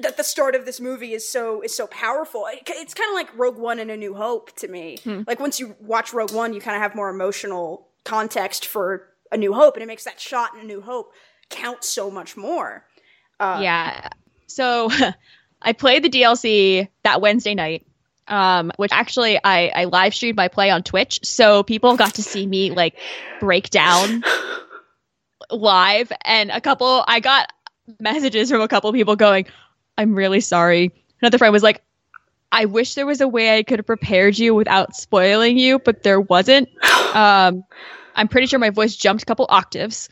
that the start of this movie is so is so powerful. It- It's kind of like Rogue One and A New Hope to me. Like once you watch Rogue One, you kind of have more emotional context for A New Hope, and it makes that shot in A New Hope count so much more. Uh, yeah. So I played the DLC that Wednesday night. um, which actually I, I live streamed my play on Twitch. So people got to see me like break down live. And a couple, I got messages from a couple people going, I'm really sorry. Another friend was like, I wish there was a way I could have prepared you without spoiling you, but there wasn't. Um, I'm pretty sure my voice jumped a couple octaves.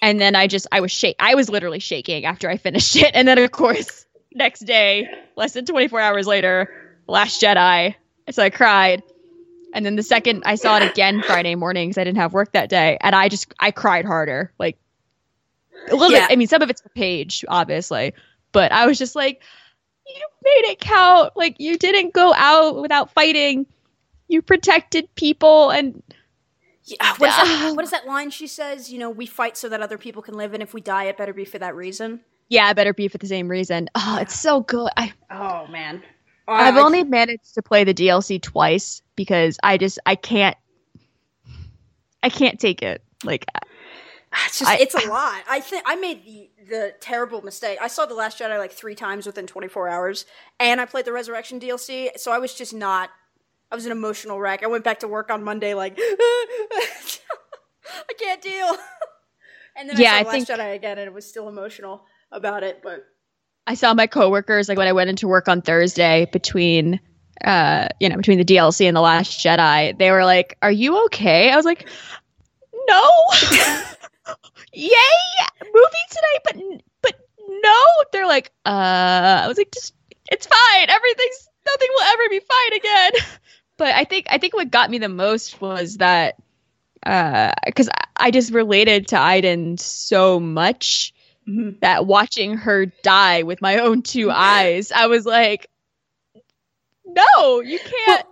And then I just, I was shake. I was literally shaking after I finished it. And then, of course, next day, less than 24 hours later, Last Jedi. So I cried. And then the second I saw it again Friday morning because I didn't have work that day, and I just I cried harder, like a little Yeah. bit. I mean, some of it's for Paige, obviously, but I was just like, you made it count. Like you didn't go out without fighting. You protected people, and Yeah, uh, what is, that, what is that line she says? You know, we fight so that other people can live, and if we die, it better be for that reason. yeah, I better be for the same reason. Oh, it's so good. I Oh man, I've I- only managed to play the DLC twice because I just I can't I can't take it. Like It's just I- it's a lot. I think I made the the terrible mistake. I saw the Last Jedi like three times within 24 hours, and I played the Resurrection DLC. So I was just not. I was an emotional wreck. I went back to work on Monday like I can't deal. And then Yeah, I I saw the Last think- Jedi again, and it was still emotional about it. But I saw my coworkers like when I went into work on Thursday between uh you know between the DLC and the Last Jedi they were like are you okay I was like no yay movie tonight but but no. They're like uh I was like just it's fine. Everything's nothing will ever be fine again. But I think I think what got me the most was that uh because I I just related to Iden so much that watching her die with my own two eyes, I was like, no, you can't,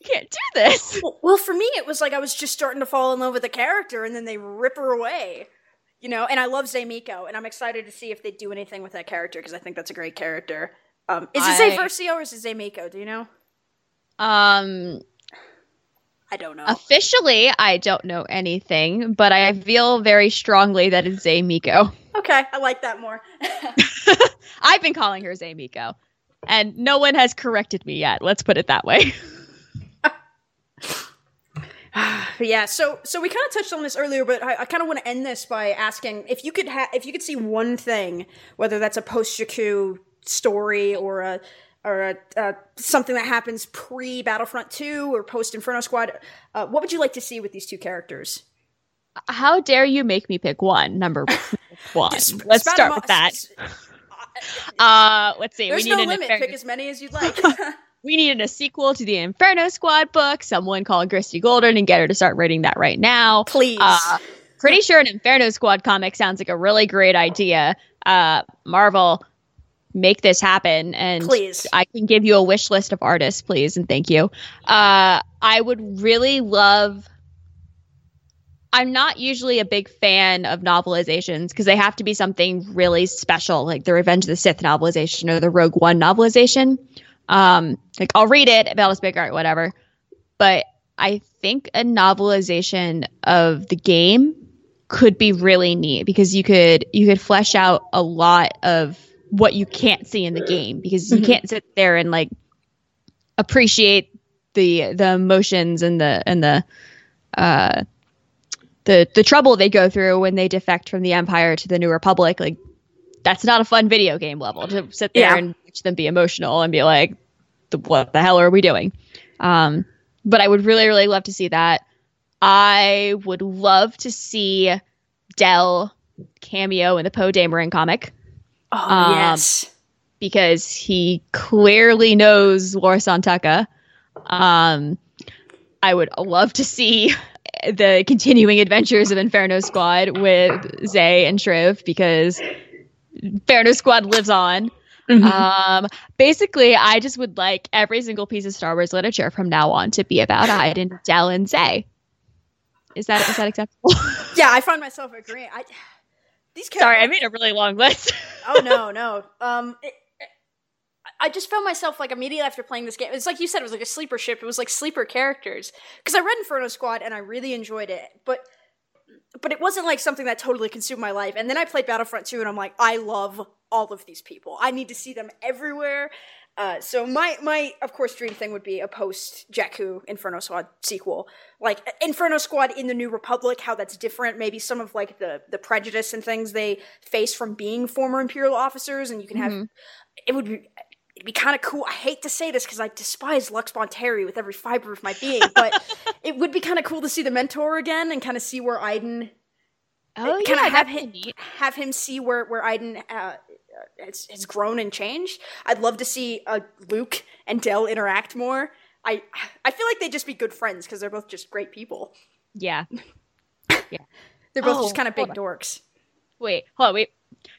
you can't do this. well, well, for me, it was like I was just starting to fall in love with the character, and then they rip her away. You know, and I love Zay Meeko, and I'm excited to see if they do anything with that character because I think that's a great character. Um, is it I- Zay Versio or is it Zay Meeko? Do you know? Um, I don't know. officially, I don't know anything, but I feel very strongly that it's Zay Meeko. okay, I like that more. I've been calling her Zay Meeko, and no one has corrected me yet. Let's put it that way. Yeah, so so we kind of touched on this earlier, but I, I kind of want to end this by asking if you could ha- if you could see one thing, whether that's a post Jakku story or a or a, uh, something that happens pre Battlefront Two or post Inferno Squad, uh, what would you like to see with these two characters? How dare you make me pick one? Number one. Just Let's start with that. Uh, let's see. There's we need no an limit. Pick as many as you'd like. we needed a sequel to the Inferno Squad book. Someone call Christie Golden and get her to start writing that right now. Please. Uh, pretty sure an Inferno Squad comic sounds like a really great idea. Uh, Marvel, make this happen, and Please. I can give you a wish list of artists, please, and thank you. Uh, I would really love. I'm not usually a big fan of novelizations because they have to be something really special, like the Revenge of the Sith novelization or the Rogue One novelization. Um, like I'll read it, but I'll just be like, all right, whatever. But I think a novelization of the game could be really neat because you could you could flesh out a lot of what you can't see in the game because you can't sit there and like appreciate the the emotions and the and the uh the the trouble they go through when they defect from the empire to the new republic like that's not a fun video game level to sit there Yeah. and watch them be emotional and be like what the hell are we doing um but i would really really love to see that i would love to see del cameo in the poe dameron comic oh um, yes. because he clearly knows Lor San Tekka. Um, I would love to see the continuing adventures of Inferno Squad with Zay and Shriv because Inferno Squad lives on. Um, basically, I just would like every single piece of Star Wars literature from now on to be about Iden, Dell, and Zay. Is that is that acceptable? Yeah, I find myself agreeing. I these characters. Sorry, I made a really long list. oh no, no. Um, it, it- I just found myself like immediately after playing this game. It's like you said, it was like a sleeper ship. It was like sleeper characters because I read Inferno Squad and I really enjoyed it, but but it wasn't like something that totally consumed my life. And then I played Battlefront 2 and I'm like, I love all of these people. I need to see them everywhere. Uh, so my my of course dream thing would be a post Jakku Inferno Squad sequel, like Inferno Squad in the New Republic. How that's different, maybe some of like the the prejudice and things they face from being former Imperial officers, and you can have Mhm. it would be it'd be kind of cool. I hate to say this because I despise Lux Bonteri with every fiber of my being, but it would be kind of cool to see the mentor again and kind of see where Iden Oh kind yeah, have him neat. have him see where where Iden uh, has, has grown and changed. I'd love to see uh, Luke and Del interact more. I I feel like they'd just be good friends because they're both just great people. Yeah. Yeah, they're both Oh, just kind of big dorks. Wait, hold on, wait.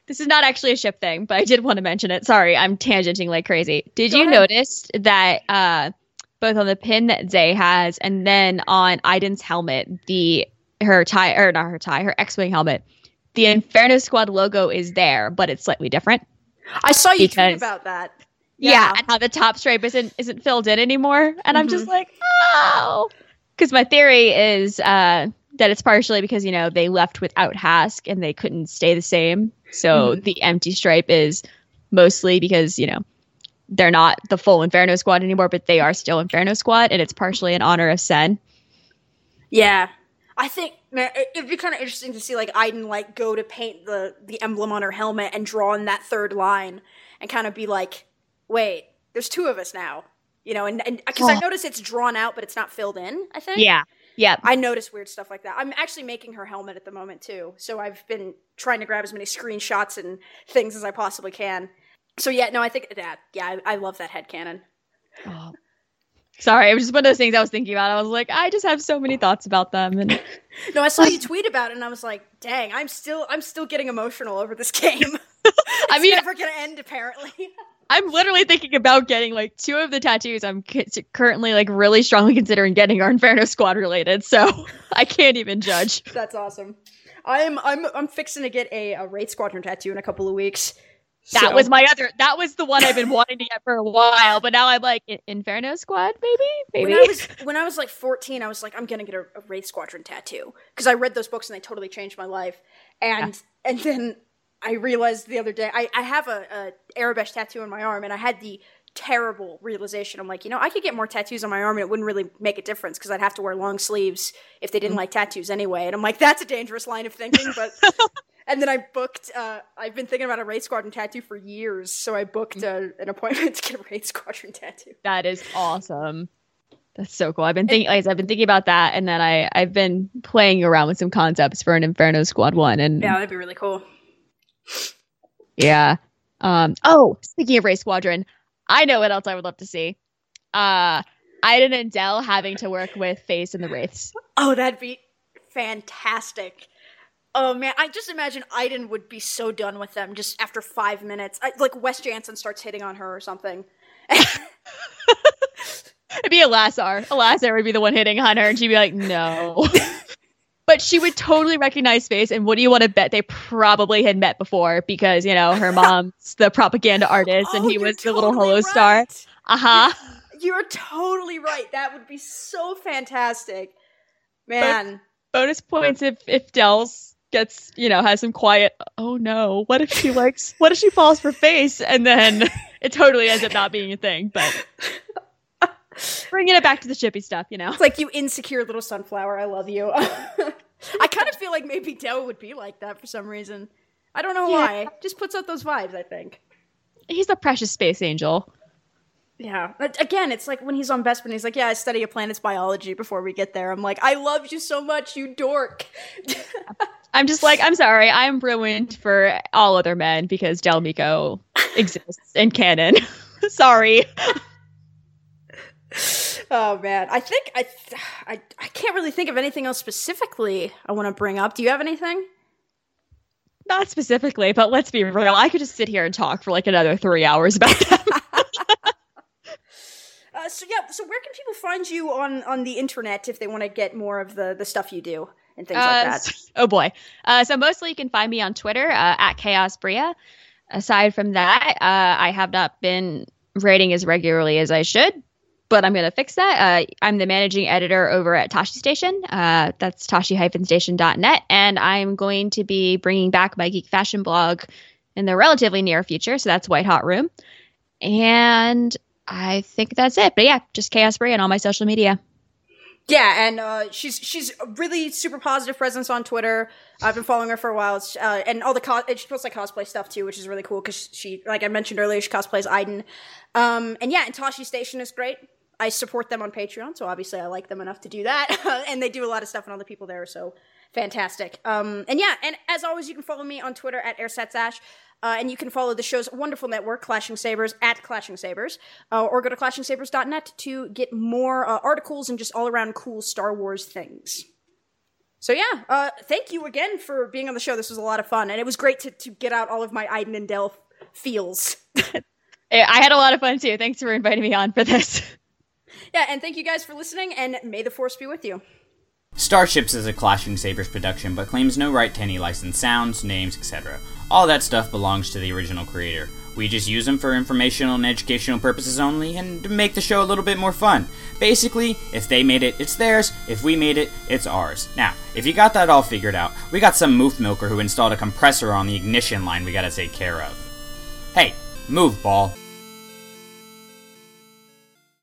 This is not actually a ship thing, but I did want to mention it. Sorry, I'm tangenting like crazy. Did Go you ahead. notice that uh both on the pin that Zay has and then on Iden's helmet, the her tie or not her tie, her X-wing helmet, the Inferno Squad logo is there, but it's slightly different. I saw you tweet about that. Yeah. and how the top stripe isn't isn't filled in anymore. And I'm just like, oh, because my theory is uh, that it's partially because you know they left without Hask and they couldn't stay the same. So Mhm. the empty stripe is mostly because you know they're not the full Inferno Squad anymore, but they are still Inferno Squad, and it's partially in honor of Seyn. Yeah. I think man, it'd be kind of interesting to see like Iden like go to paint the the emblem on her helmet and draw in that third line and kind of be like, wait, there's two of us now, you know, and and because I notice it's drawn out but it's not filled in. I think. Yeah, yeah. I notice weird stuff like that. I'm actually making her helmet at the moment too, so I've been trying to grab as many screenshots and things as I possibly can. So yeah, no, I think that yeah, I, I love that headcanon. Oh. Sorry, it was just one of those things I was thinking about. I was like, I just have so many thoughts about them, and No, I saw you tweet about it, and I was like, "Dang, I'm still, I'm still getting emotional over this game. I It's mean, never gonna end, apparently." I'm literally thinking about getting like two of the tattoos I'm c- currently like really strongly considering getting are Inferno Squad related, so I can't even judge. That's awesome. I'm, I'm, I'm fixing to get a, a Wraith Squadron tattoo in a couple of weeks. That So- was my other. That was the one I've been wanting to get for a while, but now I'm like Inferno Squad, maybe, maybe. When I was when I was like 14, I was like, I'm gonna get a, a Wraith Squadron tattoo because I read those books and they totally changed my life. And and then I realized the other day I, I have a, a Aurebesh tattoo on my arm, and I had the terrible realization. I'm like, you know, I could get more tattoos on my arm, and it wouldn't really make a difference because I'd have to wear long sleeves if they didn't like tattoos anyway. And I'm like, that's a dangerous line of thinking, but. And then I booked. Uh, I've been thinking about a Wraith Squadron tattoo for years, so I booked uh, an appointment to get a Wraith Squadron tattoo. that is awesome. That's so cool. I've been thinking, like, I've been thinking about that, and then I I've been playing around with some concepts for an Inferno Squad one, and Yeah, that'd be really cool. Yeah. Um. Oh, speaking of Wraith Squadron, I know what else I would love to see. Uh, Iden and Dell having to work with Face and the Wraiths. Oh, that'd be fantastic. Oh man, I just imagine Iden would be so done with them just after five minutes. I, like Wes Janson starts hitting on her or something. It'd be Elassar. A Lassar would be the one hitting on her, and she'd be like, "No." but she would totally recognize Face, and what do you want to bet? They probably had met before because you know her mom's the propaganda artist, and Oh, he you're was the little totally Holo star. right. Uh huh. You're totally right. That would be so fantastic, man. bonus points if if Del's gets you know has some quiet. Oh no! What if she likes? What if she falls for face and then it totally ends up not being a thing? But bringing it back to the shippy stuff, you know. It's like you insecure little sunflower. I love you. I kind of feel like maybe Del would be like that for some reason. I don't know Yeah. why. Just puts out those vibes. I think. He's a precious space angel. Yeah. But Again, it's like when he's on Bespin, he's like, "Yeah, I study a planet's biology before we get there." I'm like, "I love you so much, you dork." I'm just like, I'm sorry, I'm ruined for all other men because Del Meeko exists in canon. sorry. Oh man, I think I, I I can't really think of anything else specifically I want to bring up. Do you have anything? Not specifically, but let's be real. I could just sit here and talk for like another three hours about that. Uh, so yeah, so where can people find you on on the internet if they want to get more of the the stuff you do and things like Uh, that? s- Oh boy. Uh, so mostly you can find me on Twitter uh, at Chaos Bria. Aside from that, uh, I have not been writing as regularly as I should, but I'm going to fix that. Uh, I'm the managing editor over at Tashi Station. Uh, that's tashi-station.net, and I'm going to be bringing back my geek fashion blog in the relatively near future. So that's White Hot Room. and I think that's it. But yeah, just Chaos Brie on all my social media. Yeah, and uh, she's she's really super positive presence on Twitter. I've been following her for a while, uh, and all the co- she posts like cosplay stuff too, which is really cool because she, like I mentioned earlier, she cosplays Iden. Um, and yeah, and Tashi Station is great. I support them on Patreon, so obviously I like them enough to do that, and they do a lot of stuff, and all the people there are so fantastic. Um, and yeah, and as always, you can follow me on Twitter at AirSetsAsh. Uh, and you can follow the show's wonderful network, Clashing Sabers, at Clashing Sabers, uh, or go to clashingsabers.net to get more uh, articles and just all around cool Star Wars things. So yeah, uh, thank you again for being on the show. This was a lot of fun, and it was great to, to get out all of my Iden and Del feels. I had a lot of fun too. Thanks for inviting me on for this. yeah, and thank you guys for listening, and may the Force be with you. Starships is a Clashing Sabers production, but claims no right to any licensed sounds, names, etc. All that stuff belongs to the original creator. We just use them for informational and educational purposes only and to make the show a little bit more fun. Basically, if they made it, it's theirs. If we made it, it's ours. Now, if you got that all figured out, we got some moof milker who installed a compressor on the ignition line we gotta take care of. Hey, move, ball.